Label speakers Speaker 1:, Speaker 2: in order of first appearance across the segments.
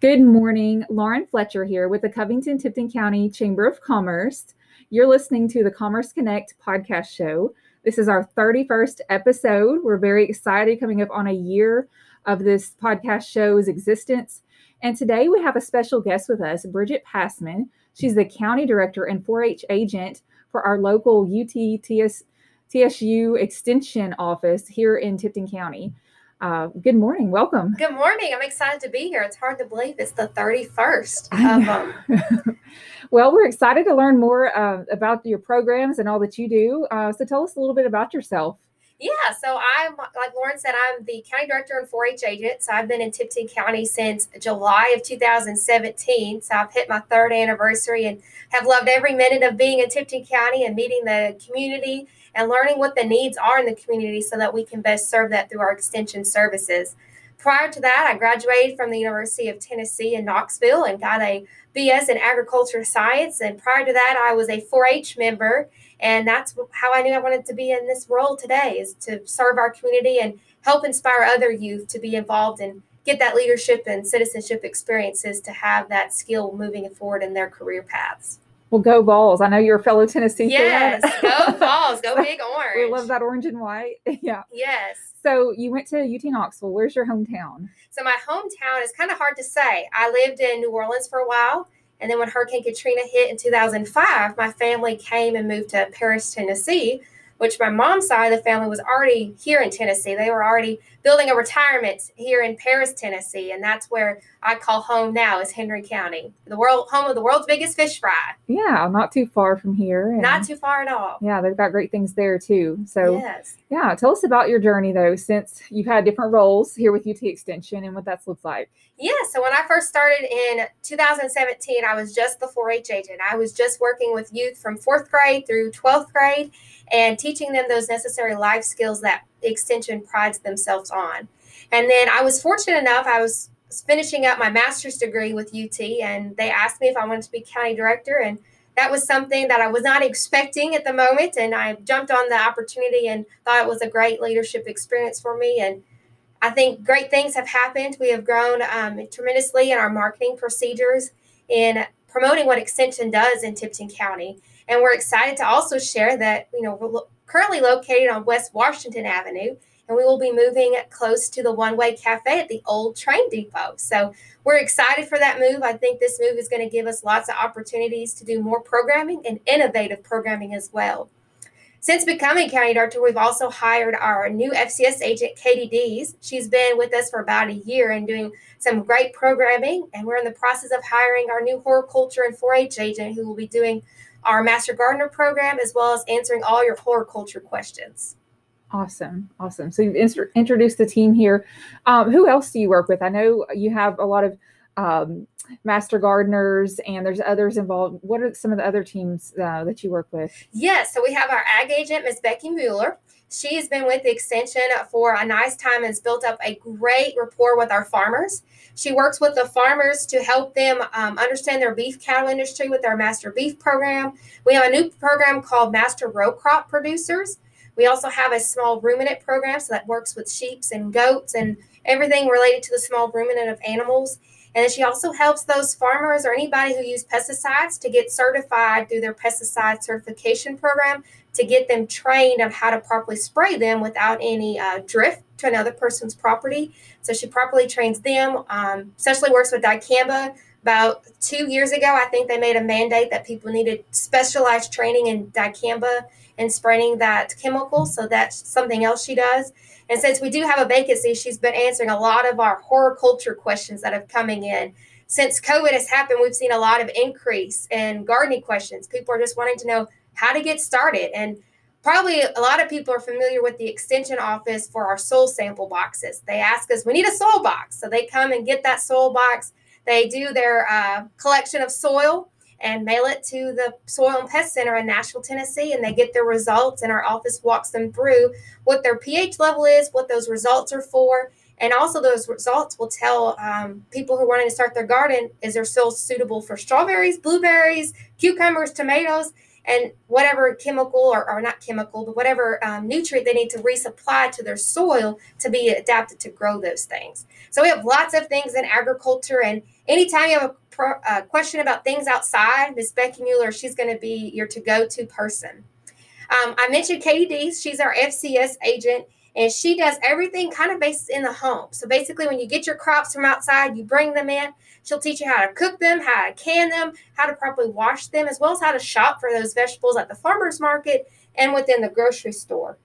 Speaker 1: Good morning. Lauren Fletcher here with the Covington Tipton County Chamber of Commerce. You're listening to the Commerce Connect podcast show. This is our 31st episode. We're very excited coming up on a year of this podcast show's existence. And today we have a special guest with us, Brigitte Passman. She's the county director and 4 H agent for our local UT TSU Extension office here in Tipton County. Uh, good morning. Welcome.
Speaker 2: Good morning. I'm excited to be here. It's hard to believe it's the 31st of um,
Speaker 1: well, we're excited to learn more uh, about your programs and all that you do. Uh, so tell us a little bit about yourself.
Speaker 2: Yeah, so I'm like Lauren said, I'm the county director and 4-H agent. So I've been in Tipton County since July of 2017. So I've hit my third anniversary and have loved every minute of being in Tipton County and meeting the community and learning what the needs are in the community so that we can best serve that through our extension services. Prior to that, I graduated from the University of Tennessee in Knoxville and got a BS in agriculture science. And prior to that, I was a 4 H member. And that's how I knew I wanted to be in this role today is to serve our community and help inspire other youth to be involved and get that leadership and citizenship experiences to have that skill moving forward in their career paths.
Speaker 1: Well, go Vols. I know you're a fellow Tennessee
Speaker 2: yes,
Speaker 1: fan.
Speaker 2: Yes, go Vols. Go Big Orange!
Speaker 1: We love that orange and white. yeah.
Speaker 2: Yes.
Speaker 1: So you went to UT Knoxville. Where's your hometown?
Speaker 2: So my hometown is kind of hard to say. I lived in New Orleans for a while, and then when Hurricane Katrina hit in 2005, my family came and moved to Paris, Tennessee, which my mom's side of the family was already here in Tennessee. They were already building a retirement here in Paris, Tennessee, and that's where I call home now is Henry County, the world home of the world's biggest fish fry.
Speaker 1: Yeah, not too far from here.
Speaker 2: not too far at all.
Speaker 1: Yeah, they've got great things there too. So
Speaker 2: yes.
Speaker 1: yeah, tell us about your journey though, since you've had different roles here with UT Extension and what that's looked like.
Speaker 2: Yeah, so when I first started in 2017, I was just the 4-H agent. I was just working with youth from fourth grade through 12th grade and teaching them those necessary life skills that Extension prides themselves on. And then I was fortunate enough, I was finishing up my master's degree with UT, and they asked me if I wanted to be county director. And that was something that I was not expecting at the moment. And I jumped on the opportunity and thought it was a great leadership experience for me. And I think great things have happened. We have grown um, tremendously in our marketing procedures in promoting what Extension does in Tipton County. And we're excited to also share that, you know, we're lo- currently located on West Washington Avenue, and we will be moving close to the One Way Cafe at the old train depot. So we're excited for that move. I think this move is going to give us lots of opportunities to do more programming and innovative programming as well. Since becoming county director, we've also hired our new FCS agent, Katie Dees. She's been with us for about a year and doing some great programming. And we're in the process of hiring our new horticulture and 4 H agent who will be doing our Master Gardener program, as well as answering all your horticulture questions.
Speaker 1: Awesome. Awesome. So you've introduced the team here. Um, who else do you work with? I know you have a lot of um, master gardeners and there's others involved. What are some of the other teams uh, that you work with?
Speaker 2: Yes. So we have our ag agent, Miss Becky Mueller. She has been with the extension for a nice time and has built up a great rapport with our farmers. She works with the farmers to help them um, understand their beef cattle industry with our Master Beef program. We have a new program called Master Row Crop Producers. We also have a small ruminant program, so that works with sheep and goats and everything related to the small ruminant of animals. And she also helps those farmers or anybody who use pesticides to get certified through their pesticide certification program to get them trained on how to properly spray them without any uh, drift to another person's property. So she properly trains them, um, especially works with dicamba. About two years ago, I think they made a mandate that people needed specialized training in dicamba and spraying that chemical. So that's something else she does. And since we do have a vacancy, she's been answering a lot of our horticulture questions that have coming in. Since COVID has happened, we've seen a lot of increase in gardening questions. People are just wanting to know how to get started. And probably a lot of people are familiar with the extension office for our soil sample boxes. They ask us, we need a soil box. So they come and get that soil box. They do their uh, collection of soil and mail it to the Soil and Pest Center in Nashville, Tennessee, and they get their results. And our office walks them through what their pH level is, what those results are for, and also those results will tell um, people who are wanting to start their garden is their soil suitable for strawberries, blueberries, cucumbers, tomatoes, and whatever chemical or, or not chemical, but whatever um, nutrient they need to resupply to their soil to be adapted to grow those things. So we have lots of things in agriculture and anytime you have a, pro, question about things outside, Miss Becky Mueller, she's going to be your to go to person. Um, I mentioned Katie Dees, she's our FCS agent, and she does everything kind of based in the home. So basically, when you get your crops from outside, you bring them in. She'll teach you how to cook them, how to can them, how to properly wash them, as well as how to shop for those vegetables at the farmer's market and within the grocery store.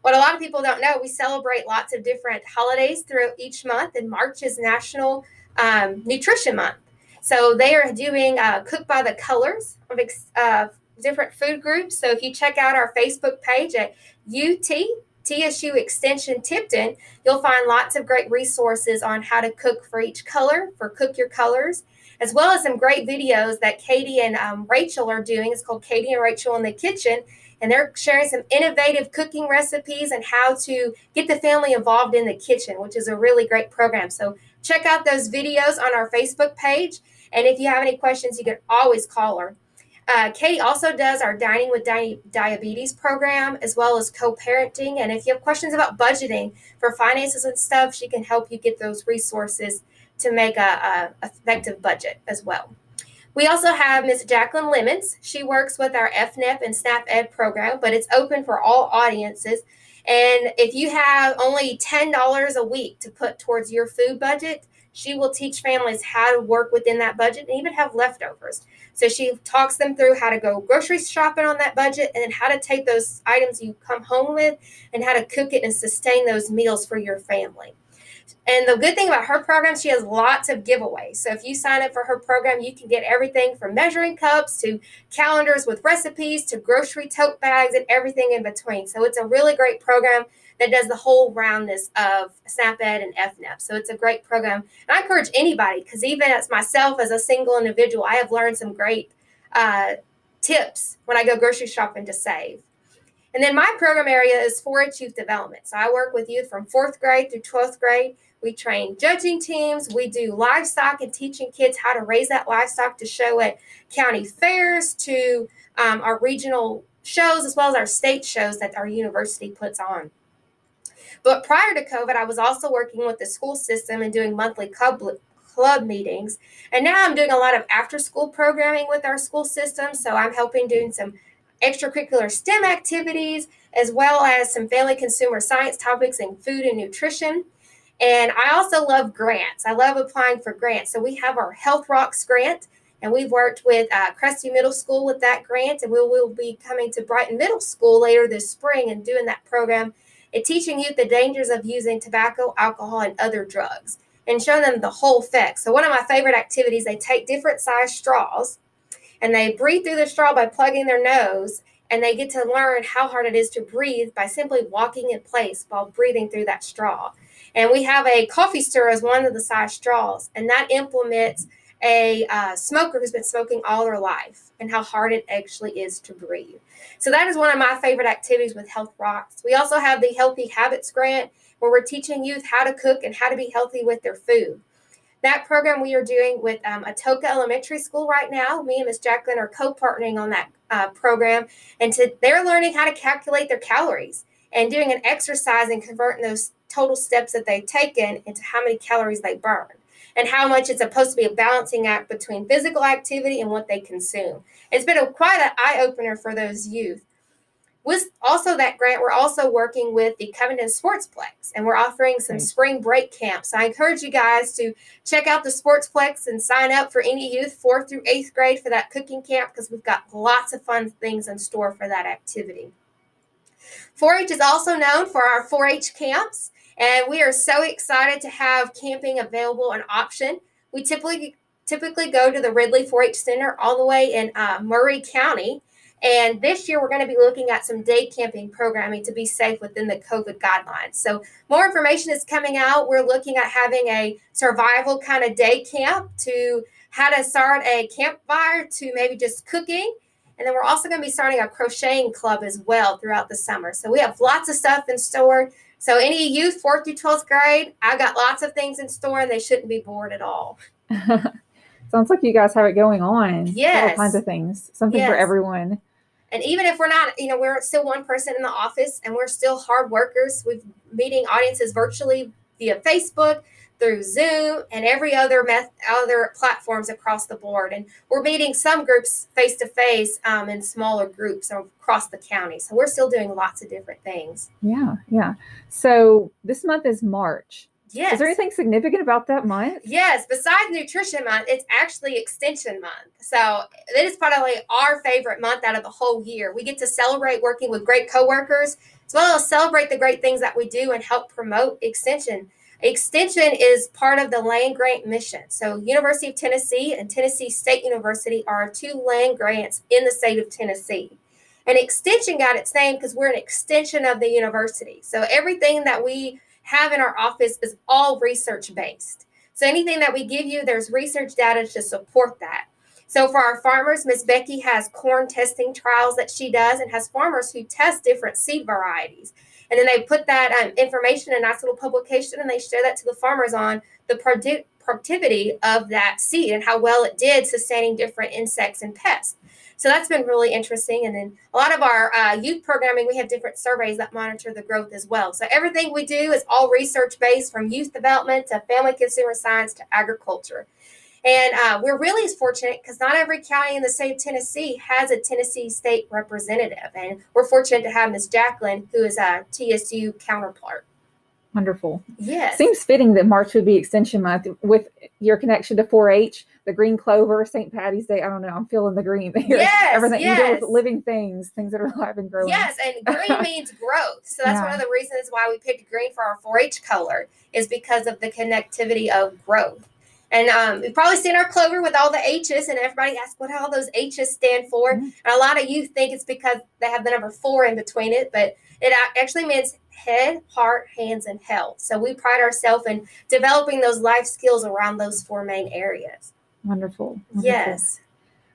Speaker 2: What a lot of people don't know, we celebrate lots of different holidays throughout each month, and March is National um, Nutrition Month. So they are doing uh, Cook by the Colors of uh, different food groups. So if you check out our Facebook page at UT TSU Extension Tipton, you'll find lots of great resources on how to cook for each color, for Cook Your Colors, as well as some great videos that Katie and um, Rachel are doing. It's called Katie and Rachel in the Kitchen and they're sharing some innovative cooking recipes and how to get the family involved in the kitchen, which is a really great program. So check out those videos on our Facebook page. And if you have any questions, you can always call her. Uh, Katie also does our Dining with Di- Diabetes program as well as co parenting. And if you have questions about budgeting for finances and stuff, she can help you get those resources to make a, a effective budget as well. We also have Ms. Jacqueline Lemons. She works with our FNEP and SNAP Ed program, but it's open for all audiences. And if you have only $10 a week to put towards your food budget, she will teach families how to work within that budget and even have leftovers. So she talks them through how to go grocery shopping on that budget and then how to take those items you come home with and how to cook it and sustain those meals for your family. And the good thing about her program, she has lots of giveaways. So if you sign up for her program, you can get everything from measuring cups to calendars with recipes to grocery tote bags and everything in between. So it's a really great program that does the whole roundness of SNAP Ed and FNEP. So it's a great program. And I encourage anybody, because even as myself, as a single individual, I have learned some great uh, tips when I go grocery shopping to save. And then my program area is 4 H youth development. So I work with youth from fourth grade through 12th grade. We train judging teams. We do livestock and teaching kids how to raise that livestock to show at county fairs, to um, our regional shows, as well as our state shows that our university puts on. But prior to COVID, I was also working with the school system and doing monthly club, club meetings. And now I'm doing a lot of after school programming with our school system. So I'm helping doing some extracurricular STEM activities, as well as some family consumer science topics in food and nutrition. And I also love grants. I love applying for grants. So we have our Health Rocks grant, and we've worked with uh, Crestview Middle School with that grant, and we will be coming to Brighton Middle School later this spring and doing that program and teaching youth the dangers of using tobacco, alcohol, and other drugs and showing them the whole effect. So one of my favorite activities, they take different size straws and they breathe through the straw by plugging their nose and they get to learn how hard it is to breathe by simply walking in place while breathing through that straw. And we have a coffee stirrer as one of the size straws, and that implements a uh, smoker who's been smoking all their life and how hard it actually is to breathe. So that is one of my favorite activities with Health Rocks. We also have the Healthy Habits Grant where we're teaching youth how to cook and how to be healthy with their food. That program we are doing with um, Atoka Elementary School right now. Me and Miss Jacqueline are co-partnering on that uh, program, and to, they're learning how to calculate their calories and doing an exercise and converting those total steps that they've taken into how many calories they burn and how much it's supposed to be a balancing act between physical activity and what they consume. It's been a, quite an eye opener for those youth with also that grant, we're also working with the Covington Sportsplex and we're offering some spring break camps. So I encourage you guys to check out the Sportsplex and sign up for any youth fourth through eighth grade for that cooking camp because we've got lots of fun things in store for that activity. 4 H is also known for our 4 H camps, and we are so excited to have camping available an option. We typically typically go to the Ridley 4 H Center all the way in uh, Maury County and this year, we're going to be looking at some day camping programming to be safe within the COVID guidelines. So, more information is coming out. We're looking at having a survival kind of day camp to how to start a campfire to maybe just cooking. And then we're also going to be starting a crocheting club as well throughout the summer. So, we have lots of stuff in store. So, any youth, fourth through 12th grade, I've got lots of things in store and they shouldn't be bored at all.
Speaker 1: Sounds like you guys have it going on.
Speaker 2: Yes.
Speaker 1: All kinds of things. Something yes. for everyone.
Speaker 2: And even if we're not, you know, we're still one person in the office and we're still hard workers with meeting audiences virtually via Facebook, through Zoom and every other meth- other platforms across the board. And we're meeting some groups face to face in smaller groups across the county. So we're still doing lots of different things.
Speaker 1: Yeah, yeah. So this month is March.
Speaker 2: Yes.
Speaker 1: Is there anything significant about that month?
Speaker 2: Yes. Besides Nutrition Month, it's actually Extension Month. So it is probably our favorite month out of the whole year. We get to celebrate working with great coworkers, as well as celebrate the great things that we do and help promote Extension. Extension is part of the land grant mission. So University of Tennessee and Tennessee State University are two land grants in the state of Tennessee. And Extension got its name because we're an extension of the university. So everything that we have in our office is all research based. So anything that we give you, there's research data to support that. So for our farmers, Miss Becky has corn testing trials that she does and has farmers who test different seed varieties. And then they put that um, information in a nice little publication and they share that to the farmers on the productivity of that seed and how well it did sustaining different insects and pests. So that's been really interesting. And then a lot of our uh, youth programming, we have different surveys that monitor the growth as well. So everything we do is all research based from youth development to family consumer science to agriculture. And uh, we're really fortunate because not every county in the state of Tennessee has a Tennessee state representative. And we're fortunate to have Ms. Jacqueline, who is a TSU counterpart.
Speaker 1: Wonderful.
Speaker 2: Yes.
Speaker 1: Seems fitting that March would be Extension Month with your connection to 4 H the green clover, St. Patty's Day. I don't know. I'm feeling the green.
Speaker 2: Yes,
Speaker 1: Everything
Speaker 2: yes.
Speaker 1: you deal with living things, things that are alive and growing.
Speaker 2: Yes, and green means growth. So that's
Speaker 1: Yeah.
Speaker 2: one of the reasons why we picked green for our 4-H color is because of the connectivity of growth. And um, you've probably seen our clover with all the H's, and everybody asks what all those H's stand for.
Speaker 1: Mhm.
Speaker 2: And a lot of you think it's because they have the number four in between it, but it actually means head, heart, hands, and health. So we pride ourselves in developing those life skills around those four main areas.
Speaker 1: Wonderful. Wonderful.
Speaker 2: Yes.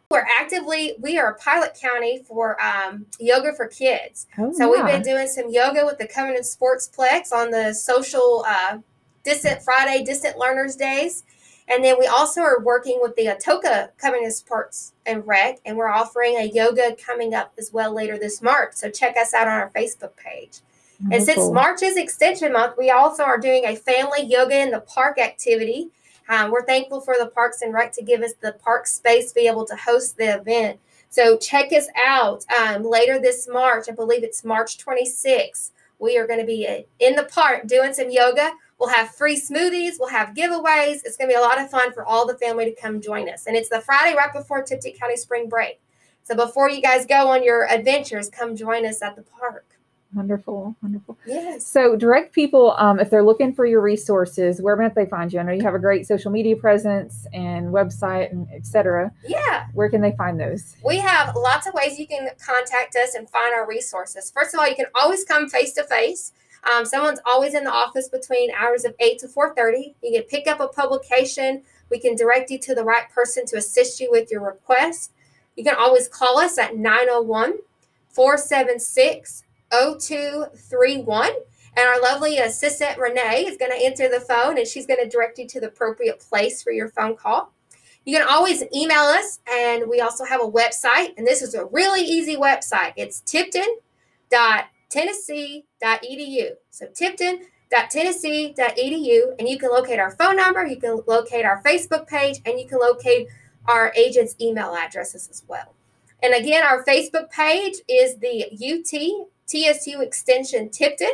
Speaker 2: We're actively, we are a pilot county for um, yoga for kids.
Speaker 1: Oh,
Speaker 2: So we've been doing some yoga with the Covington Sportsplex on the social uh, distant Friday distant learners days. And then we also are working with the Atoka Covington Sports and Rec, and we're offering a yoga coming up as well later this March. So check us out on our Facebook page. And since. March is Extension Month, we also are doing a family yoga in the park activity. Um, we're thankful for the Parks and Rec to give us the park space to be able to host the event. So check us out um, later this March. I believe it's March 26th. We are going to be uh, in the park doing some yoga. We'll have free smoothies. We'll have giveaways. It's going to be a lot of fun for all the family to come join us. And it's the Friday right before Tipton County spring break. So before you guys go on your adventures, come join us at the park.
Speaker 1: Wonderful. Wonderful.
Speaker 2: Yes.
Speaker 1: So direct people, um, if they're looking for your resources, where might they find you? I know you have a great social media presence and website and etc.
Speaker 2: Yeah.
Speaker 1: Where can they find those?
Speaker 2: We have lots of ways you can contact us and find our resources. First of all, you can always come face to face. Um, Someone's always in the office between hours of 8 to 4.30. You can pick up a publication. We can direct you to the right person to assist you with your request. You can always call us at 901 476 0231. And our lovely assistant, Renee, is going to answer the phone and she's going to direct you to the appropriate place for your phone call. You can always email us, and we also have a website, and this is a really easy website. It's tipton.tennessee.edu. So tipton.tennessee.edu, and you can locate our phone number, you can locate our Facebook page, and you can locate our agent's email addresses as well. And again, our Facebook page is the UT TSU Extension Tipton,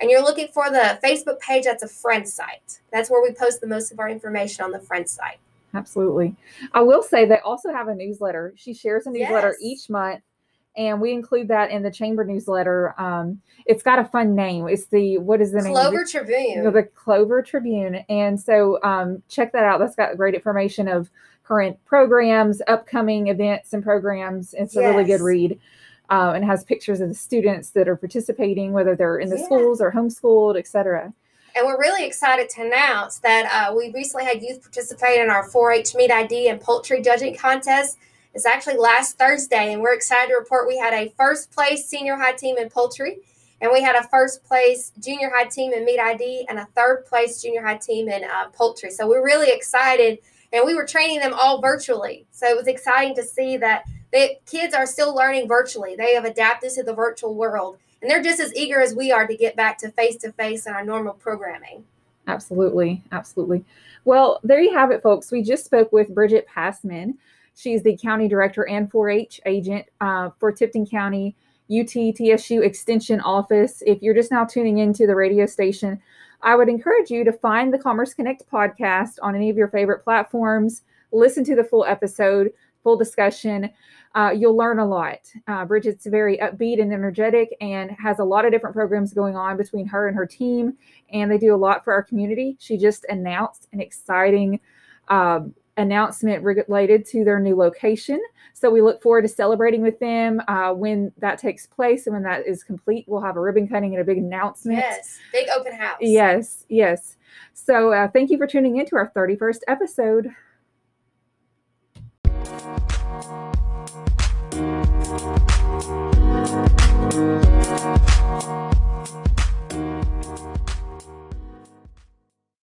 Speaker 2: and you're looking for the Facebook page that's a friend site. That's where we post the most of our information on the friend site.
Speaker 1: Absolutely. I will say they also have a newsletter. She shares a newsletter
Speaker 2: Yes.
Speaker 1: each month, and we include that in the chamber newsletter. Um, it's got a fun name. It's the what is the name?
Speaker 2: Clover
Speaker 1: it?
Speaker 2: Tribune.
Speaker 1: the Clover Tribune. And so um, check that out. That's got great information of current programs, upcoming events and programs. It's a really good read. Uh, and has pictures of the students that are participating, whether they're in the
Speaker 2: Yeah.
Speaker 1: schools or homeschooled, et cetera.
Speaker 2: And we're really excited to announce that uh, we recently had youth participate in our 4 H meat ID and poultry judging contest. It's actually last Thursday, and we're excited to report we had a first place senior high team in poultry, and we had a first place junior high team in meat ID, and a third place junior high team in uh, poultry. So we're really excited, and we were training them all virtually. So it was exciting to see that the kids are still learning virtually. They have adapted to the virtual world and they're just as eager as we are to get back to face to face in our normal programming.
Speaker 1: Absolutely. Absolutely. Well, there you have it, folks. We just spoke with Brigitte Passman. She's the county director and 4 H agent uh, for Tipton County UT TSU Extension Office. If you're just now tuning into the radio station, I would encourage you to find the Commerce Connect podcast on any of your favorite platforms. Listen to the full episode, full discussion. Uh, you'll learn a lot. Uh, Brigitte's very upbeat and energetic and has a lot of different programs going on between her and her team, and they do a lot for our community. She just announced an exciting um, announcement related to their new location. So we look forward to celebrating with them uh, when that takes place and when that is complete. We'll have a ribbon cutting and a big announcement.
Speaker 2: Yes, big open house.
Speaker 1: Yes, yes. So uh, thank you for tuning in to our 31st episode.